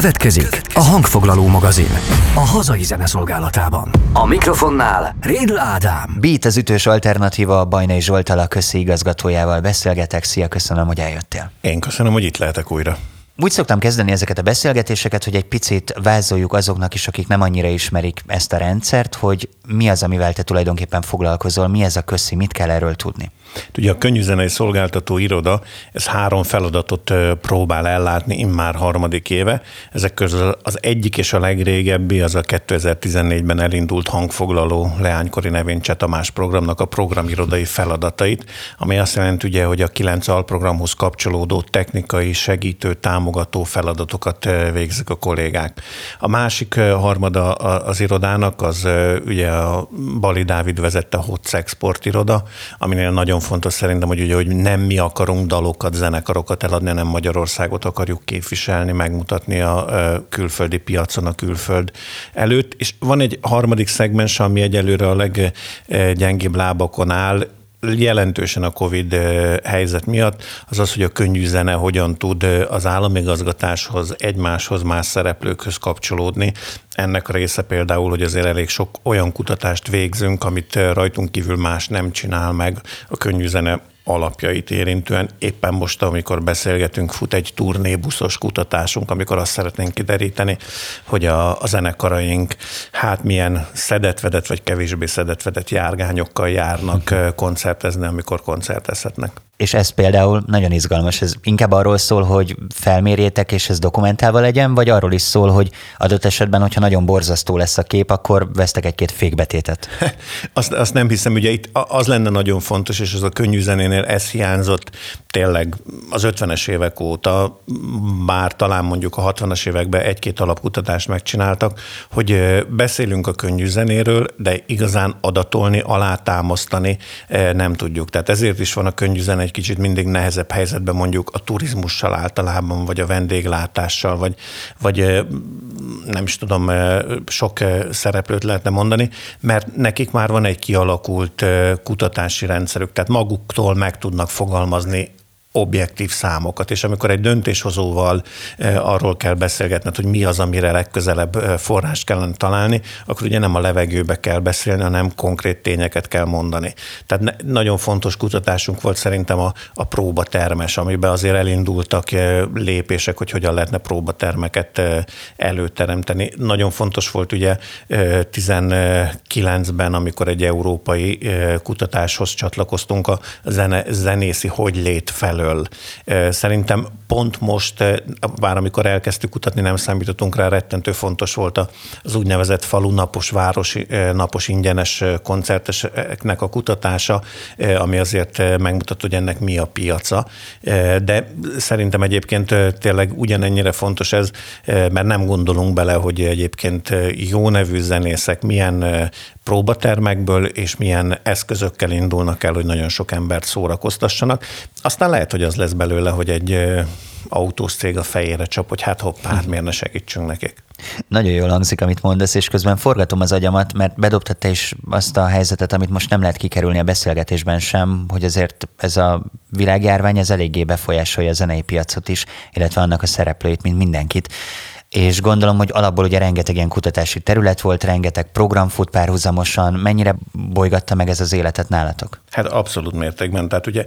Következik a hangfoglaló magazin. A hazai zene szolgálatában. A mikrofonnál Rédl Ádám. Beat az ütős alternatíva a Bajnai Zsoltal a közi igazgatójával beszélgetek. Szia, köszönöm, hogy eljöttél. Én köszönöm, hogy itt lehetek újra. Úgy szoktam kezdeni ezeket a beszélgetéseket, hogy egy picit vázoljuk azoknak is, akik nem annyira ismerik ezt a rendszert, hogy mi az, amivel te tulajdonképpen foglalkozol, mi ez a köszi, mit kell erről tudni. Ugye a könyvzenei szolgáltató iroda, ez három feladatot próbál ellátni immár harmadik éve. Ezek közül az egyik és a legrégebbi az a 2014-ben elindult hangfoglaló leánykori nevén Csetamás programnak a programirodai feladatait, ami azt jelenti ugye, hogy a kilenc alprogramhoz kapcsolódó technikai segítő, támogató feladatokat végzik a kollégák. A másik harmada az irodának az ugye a Bali Dávid vezette a Hot Export iroda, aminél nagyon fontos szerintem, hogy ugye, hogy nem mi akarunk dalokat, zenekarokat eladni, hanem Magyarországot akarjuk képviselni, megmutatni a külföldi piacon, a külföld előtt. És van egy harmadik szegmens, ami egyelőre a leggyengébb lábakon áll, jelentősen a Covid helyzet miatt, az az, hogy a könnyű zene hogyan tud az államigazgatáshoz, egymáshoz, más szereplőkhöz kapcsolódni. Ennek része például, hogy azért elég sok olyan kutatást végzünk, amit rajtunk kívül más nem csinál meg a könnyű zene alapjait érintően. Éppen most, amikor beszélgetünk, fut egy turnébuszos kutatásunk, amikor azt szeretnénk kideríteni, hogy a, a zenekaraink hát milyen szedetvedett vagy kevésbé szedetvedett járgányokkal járnak koncertezni, amikor koncertezhetnek. És ez például nagyon izgalmas. Ez inkább arról szól, hogy felmérjétek, és ez dokumentálva legyen, vagy arról is szól, hogy adott esetben, hogyha nagyon borzasztó lesz a kép, akkor vesztek egy-két fékbetétet? azt, azt nem hiszem, ugye itt az lenne nagyon fontos, és az a könnyű zenénél ez hiányzott tényleg az 50-es évek óta, bár talán mondjuk a 60-as években egy-két alapkutatást megcsináltak, hogy beszélünk a könnyű zenéről, de igazán adatolni, alátámasztani nem tudjuk. Tehát ezért is van a könnyű zene egy kicsit mindig nehezebb helyzetben mondjuk a turizmussal általában, vagy a vendéglátással, vagy, vagy nem is tudom, sok szereplőt lehetne mondani, mert nekik már van egy kialakult kutatási rendszerük, tehát maguktól meg tudnak fogalmazni objektív számokat, és amikor egy döntéshozóval eh, arról kell beszélgetned, hogy mi az, amire legközelebb eh, forrást kellene találni, akkor ugye nem a levegőbe kell beszélni, hanem konkrét tényeket kell mondani. Tehát nagyon fontos kutatásunk volt szerintem a, a próbatermes, amiben azért elindultak eh, lépések, hogy hogyan lehetne próbatermeket előteremteni. Nagyon fontos volt ugye 19-ben, amikor egy európai kutatáshoz csatlakoztunk a zene, zenészi hogy lét felől felől. Szerintem pont most, bár amikor elkezdtük kutatni, nem számítottunk rá, rettentő fontos volt az úgynevezett falu napos, városi napos ingyenes koncerteseknek a kutatása, ami azért megmutat, hogy ennek mi a piaca. De szerintem egyébként tényleg ugyanennyire fontos ez, mert nem gondolunk bele, hogy egyébként jó nevű zenészek milyen próbatermekből, és milyen eszközökkel indulnak el, hogy nagyon sok embert szórakoztassanak. Aztán lehet, hogy az lesz belőle, hogy egy autós a fejére csap, hogy hát hoppá, hát miért ne segítsünk nekik. Nagyon jól hangzik, amit mondasz, és közben forgatom az agyamat, mert bedobtad te is azt a helyzetet, amit most nem lehet kikerülni a beszélgetésben sem, hogy azért ez a világjárvány ez eléggé befolyásolja a zenei piacot is, illetve annak a szereplőit, mint mindenkit és gondolom, hogy alapból ugye rengeteg ilyen kutatási terület volt, rengeteg program fut párhuzamosan. Mennyire bolygatta meg ez az életet nálatok? Hát abszolút mértékben. Tehát ugye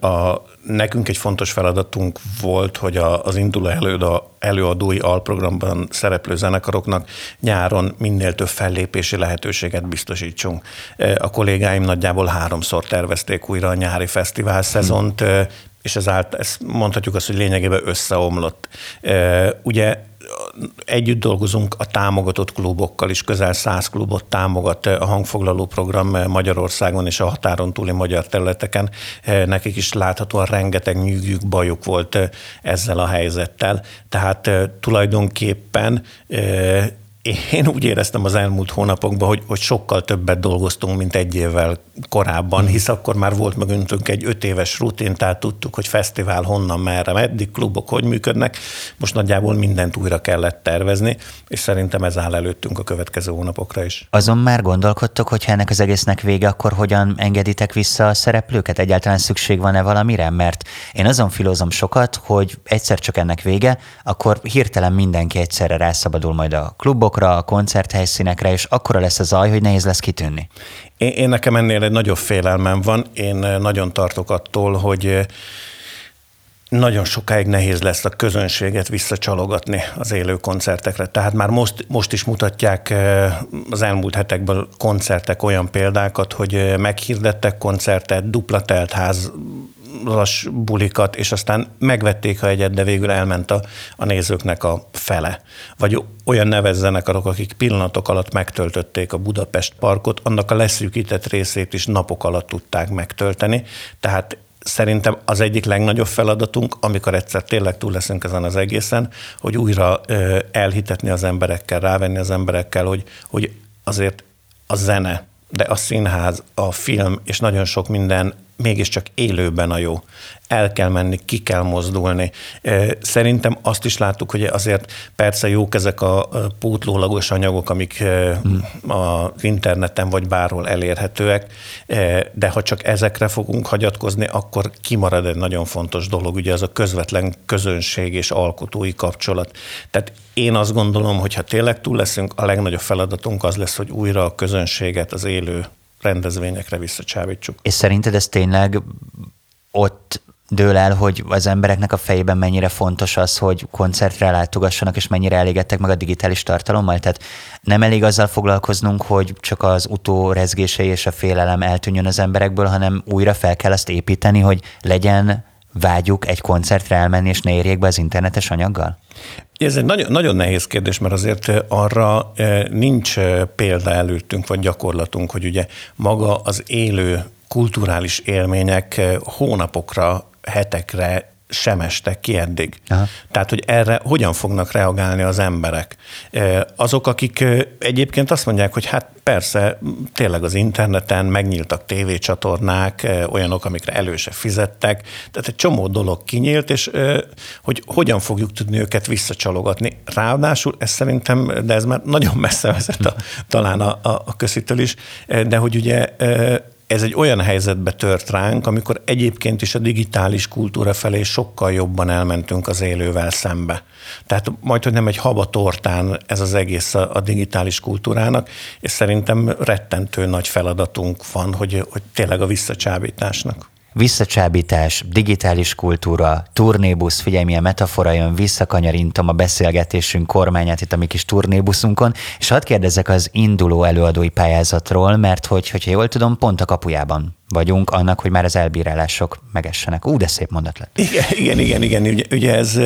a, nekünk egy fontos feladatunk volt, hogy a, az induló előadó, előadói alprogramban szereplő zenekaroknak nyáron minél több fellépési lehetőséget biztosítsunk. A kollégáim nagyjából háromszor tervezték újra a nyári fesztivál szezont, hmm és ezáltal ezt mondhatjuk azt, hogy lényegében összeomlott. Ugye együtt dolgozunk a támogatott klubokkal is, közel száz klubot támogat a hangfoglaló program Magyarországon és a határon túli magyar területeken. Nekik is láthatóan rengeteg nyűgjük, bajuk volt ezzel a helyzettel. Tehát tulajdonképpen én úgy éreztem az elmúlt hónapokban, hogy, hogy sokkal többet dolgoztunk, mint egy évvel korábban, hisz akkor már volt mögöntünk egy öt éves rutin, tehát tudtuk, hogy fesztivál honnan, merre, meddig, klubok hogy működnek. Most nagyjából mindent újra kellett tervezni, és szerintem ez áll előttünk a következő hónapokra is. Azon már gondolkodtok, hogy ennek az egésznek vége, akkor hogyan engeditek vissza a szereplőket? Egyáltalán szükség van-e valamire? Mert én azon filozom sokat, hogy egyszer csak ennek vége, akkor hirtelen mindenki egyszerre rászabadul majd a klubokra, a koncerthelyszínekre, és akkora lesz a zaj, hogy nehéz lesz kitűnni. Én, én nekem ennél egy nagyobb félelmem van. Én nagyon tartok attól, hogy nagyon sokáig nehéz lesz a közönséget visszacsalogatni az élő koncertekre. Tehát már most, most is mutatják az elmúlt hetekben koncertek olyan példákat, hogy meghirdettek koncertet, dupla telt ház las bulikat, és aztán megvették a egyet, de végül elment a, a nézőknek a fele. Vagy olyan nevezzenek akik pillanatok alatt megtöltötték a Budapest parkot, annak a leszűkített részét is napok alatt tudták megtölteni. Tehát szerintem az egyik legnagyobb feladatunk, amikor egyszer tényleg túl leszünk ezen az egészen, hogy újra elhitetni az emberekkel, rávenni az emberekkel, hogy, hogy azért a zene, de a színház, a film és nagyon sok minden mégiscsak élőben a jó. El kell menni, ki kell mozdulni. Szerintem azt is láttuk, hogy azért persze jók ezek a pótlólagos anyagok, amik hmm. az interneten vagy bárhol elérhetőek, de ha csak ezekre fogunk hagyatkozni, akkor kimarad egy nagyon fontos dolog, ugye az a közvetlen közönség és alkotói kapcsolat. Tehát én azt gondolom, hogy ha tényleg túl leszünk, a legnagyobb feladatunk az lesz, hogy újra a közönséget az élő rendezvényekre visszacsábítsuk. És szerinted ez tényleg ott dől el, hogy az embereknek a fejében mennyire fontos az, hogy koncertre látogassanak, és mennyire elégedtek meg a digitális tartalommal. Tehát nem elég azzal foglalkoznunk, hogy csak az utórezgései és a félelem eltűnjön az emberekből, hanem újra fel kell azt építeni, hogy legyen vágyuk egy koncertre elmenni, és ne érjék be az internetes anyaggal? Ez egy nagyon, nagyon nehéz kérdés, mert azért arra nincs példa előttünk, vagy gyakorlatunk, hogy ugye maga az élő kulturális élmények hónapokra, hetekre sem estek ki eddig. Aha. Tehát, hogy erre hogyan fognak reagálni az emberek. Azok, akik egyébként azt mondják, hogy hát persze, tényleg az interneten megnyíltak tévécsatornák, olyanok, amikre előse fizettek, tehát egy csomó dolog kinyílt, és hogy hogyan fogjuk tudni őket visszacsalogatni. Ráadásul ez szerintem, de ez már nagyon messze vezet a, talán a, a, a közitől is, de hogy ugye ez egy olyan helyzetbe tört ránk, amikor egyébként is a digitális kultúra felé sokkal jobban elmentünk az élővel szembe. Tehát majd, hogy nem egy haba tortán ez az egész a, a digitális kultúrának, és szerintem rettentő nagy feladatunk van, hogy, hogy tényleg a visszacsábításnak visszacsábítás, digitális kultúra, turnébusz, figyelj milyen metafora jön, visszakanyarintom a beszélgetésünk kormányát itt a mi kis turnébuszunkon, és hadd kérdezzek az induló előadói pályázatról, mert hogy, hogyha jól tudom, pont a kapujában vagyunk annak, hogy már az elbírálások megessenek. Ú, de szép mondat lett. Igen, igen, igen, igen. Ugye, ugye ez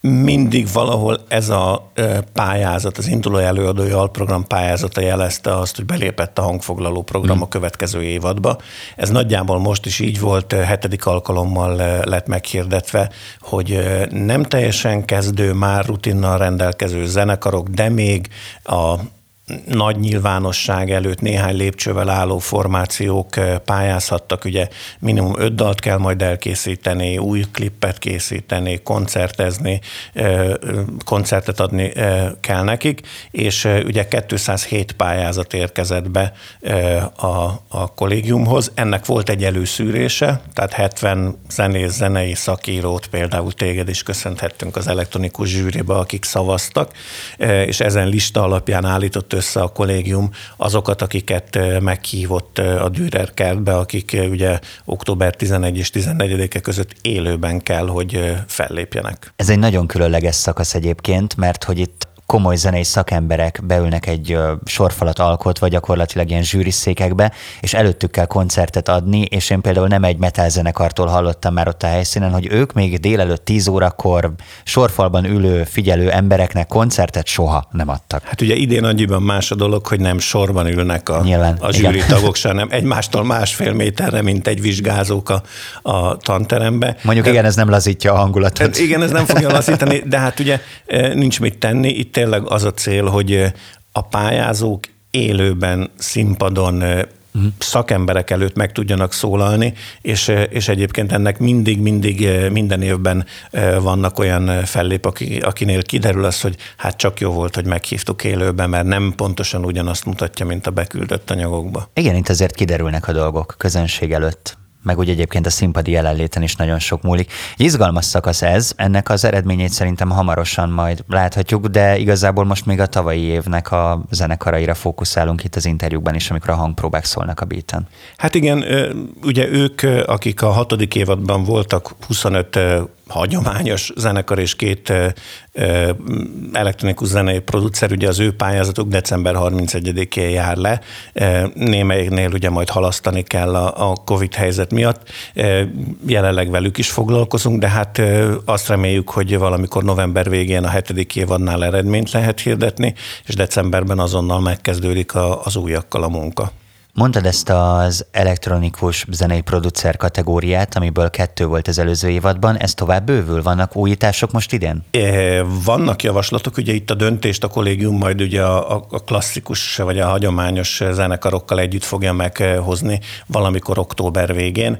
mindig valahol ez a pályázat, az induló előadói alprogram pályázata jelezte azt, hogy belépett a hangfoglaló program a hmm. következő évadba. Ez nagyjából most is így volt, hetedik alkalommal lett meghirdetve, hogy nem teljesen kezdő, már rutinnal rendelkező zenekarok, de még a nagy nyilvánosság előtt néhány lépcsővel álló formációk eh, pályázhattak, ugye minimum öt dalt kell majd elkészíteni, új klippet készíteni, koncertezni, eh, koncertet adni eh, kell nekik, és ugye 207 pályázat érkezett be a, a kollégiumhoz. Ennek volt egy előszűrése, tehát 70 zenész, zenei szakírót, például téged is köszönhettünk az elektronikus zsűribe, akik szavaztak, és ezen lista alapján állított össze a kollégium azokat, akiket meghívott a Dürer kertbe, akik ugye október 11 és 14-e között élőben kell, hogy fellépjenek. Ez egy nagyon különleges szakasz egyébként, mert hogy itt komoly zenei szakemberek beülnek egy sorfalat alkotva, gyakorlatilag ilyen zsűriszékekbe, és előttük kell koncertet adni, és én például nem egy metal zenekartól hallottam már ott a helyszínen, hogy ők még délelőtt 10 órakor sorfalban ülő, figyelő embereknek koncertet soha nem adtak. Hát ugye idén annyiban más a dolog, hogy nem sorban ülnek a, Nyilván, a zsűri igen. tagok, hanem egymástól másfél méterre, mint egy vizsgázók a, a tanterembe. Mondjuk de, igen, ez nem lazítja a hangulatot. Hát igen, ez nem fogja lazítani, de hát ugye nincs mit tenni. Itt tényleg az a cél, hogy a pályázók élőben, színpadon uh-huh. szakemberek előtt meg tudjanak szólalni, és, és egyébként ennek mindig-mindig minden évben vannak olyan fellép, akinél kiderül az, hogy hát csak jó volt, hogy meghívtuk élőben, mert nem pontosan ugyanazt mutatja, mint a beküldött anyagokba. Igen, itt azért kiderülnek a dolgok közönség előtt meg úgy egyébként a színpadi jelenléten is nagyon sok múlik. Izgalmas szakasz ez, ennek az eredményét szerintem hamarosan majd láthatjuk, de igazából most még a tavalyi évnek a zenekaraira fókuszálunk itt az interjúkban is, amikor a hangpróbák szólnak a beaten. Hát igen, ugye ők, akik a hatodik évadban voltak, 25 hagyományos zenekar és két elektronikus zenei producer, ugye az ő pályázatuk december 31-én jár le, némelyiknél ugye majd halasztani kell a, Covid helyzet miatt. Jelenleg velük is foglalkozunk, de hát azt reméljük, hogy valamikor november végén a hetedik évadnál eredményt lehet hirdetni, és decemberben azonnal megkezdődik a, az újakkal a munka. Mondtad ezt az elektronikus zenei producer kategóriát, amiből kettő volt az előző évadban, ez tovább bővül? Vannak újítások most idén? Vannak javaslatok, ugye itt a döntést a kollégium majd ugye a, a klasszikus vagy a hagyományos zenekarokkal együtt fogja meghozni valamikor október végén.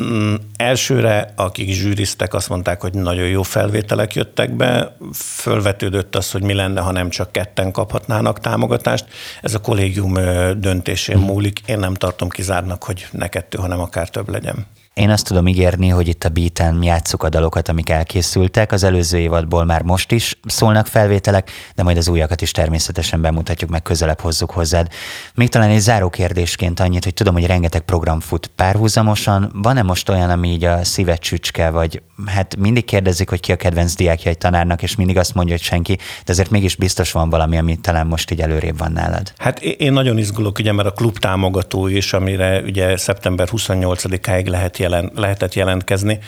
Mm, elsőre, akik zsűriztek, azt mondták, hogy nagyon jó felvételek jöttek be, fölvetődött az, hogy mi lenne, ha nem csak ketten kaphatnának támogatást. Ez a kollégium döntésén múlik. Én nem tartom kizárnak, hogy ne kettő, hanem akár több legyen. Én azt tudom ígérni, hogy itt a beaten játsszuk a dalokat, amik elkészültek. Az előző évadból már most is szólnak felvételek, de majd az újakat is természetesen bemutatjuk, meg közelebb hozzuk hozzád. Még talán egy záró kérdésként annyit, hogy tudom, hogy rengeteg program fut párhuzamosan. Van-e most olyan, ami így a szívet csücske, vagy hát mindig kérdezik, hogy ki a kedvenc diákja egy tanárnak, és mindig azt mondja, hogy senki, de azért mégis biztos van valami, ami talán most így előrébb van nálad. Hát én nagyon izgulok, ugye, mert a klub támogató is, amire ugye szeptember 28-áig lehet jelen, lehetett jelentkezni.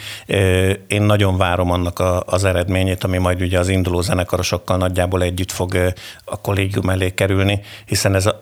Én nagyon várom annak a, az eredményét, ami majd ugye az induló zenekarosokkal nagyjából együtt fog a kollégium elé kerülni, hiszen ez a,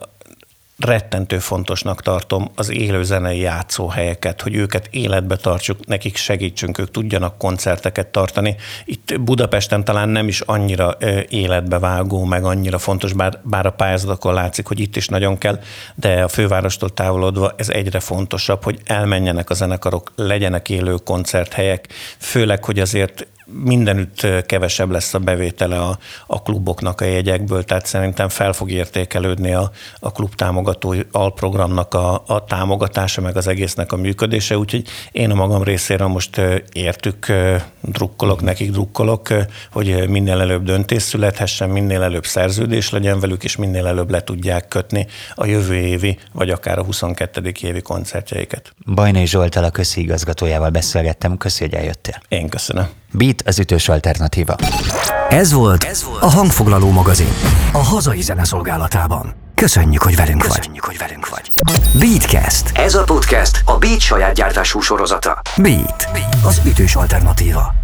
rettentő fontosnak tartom az élő zenei játszóhelyeket, hogy őket életbe tartsuk, nekik segítsünk, ők tudjanak koncerteket tartani. Itt Budapesten talán nem is annyira életbevágó, meg annyira fontos, bár, bár a pályázatokon látszik, hogy itt is nagyon kell, de a fővárostól távolodva ez egyre fontosabb, hogy elmenjenek a zenekarok, legyenek élő koncerthelyek, főleg, hogy azért mindenütt kevesebb lesz a bevétele a, a kluboknak a jegyekből, tehát szerintem fel fog értékelődni a, a klub támogató alprogramnak a, a támogatása, meg az egésznek a működése, úgyhogy én a magam részéről most értük, drukkolok, nekik drukkolok, hogy minél előbb döntés születhessen, minél előbb szerződés legyen velük, és minél előbb le tudják kötni a jövő évi, vagy akár a 22. évi koncertjeiket. Bajnai Zsoltal a közi igazgatójával beszélgettem, köszi, hogy eljöttél. Én köszönöm. Beat az ütős alternatíva. Ez volt, Ez volt a hangfoglaló magazin. A hazai zene szolgálatában. Köszönjük, hogy velünk Köszönjük, vagy. hogy velünk vagy. Beatcast. Ez a podcast a Beat saját gyártású sorozata. Beat. Beat. Az ütős alternatíva.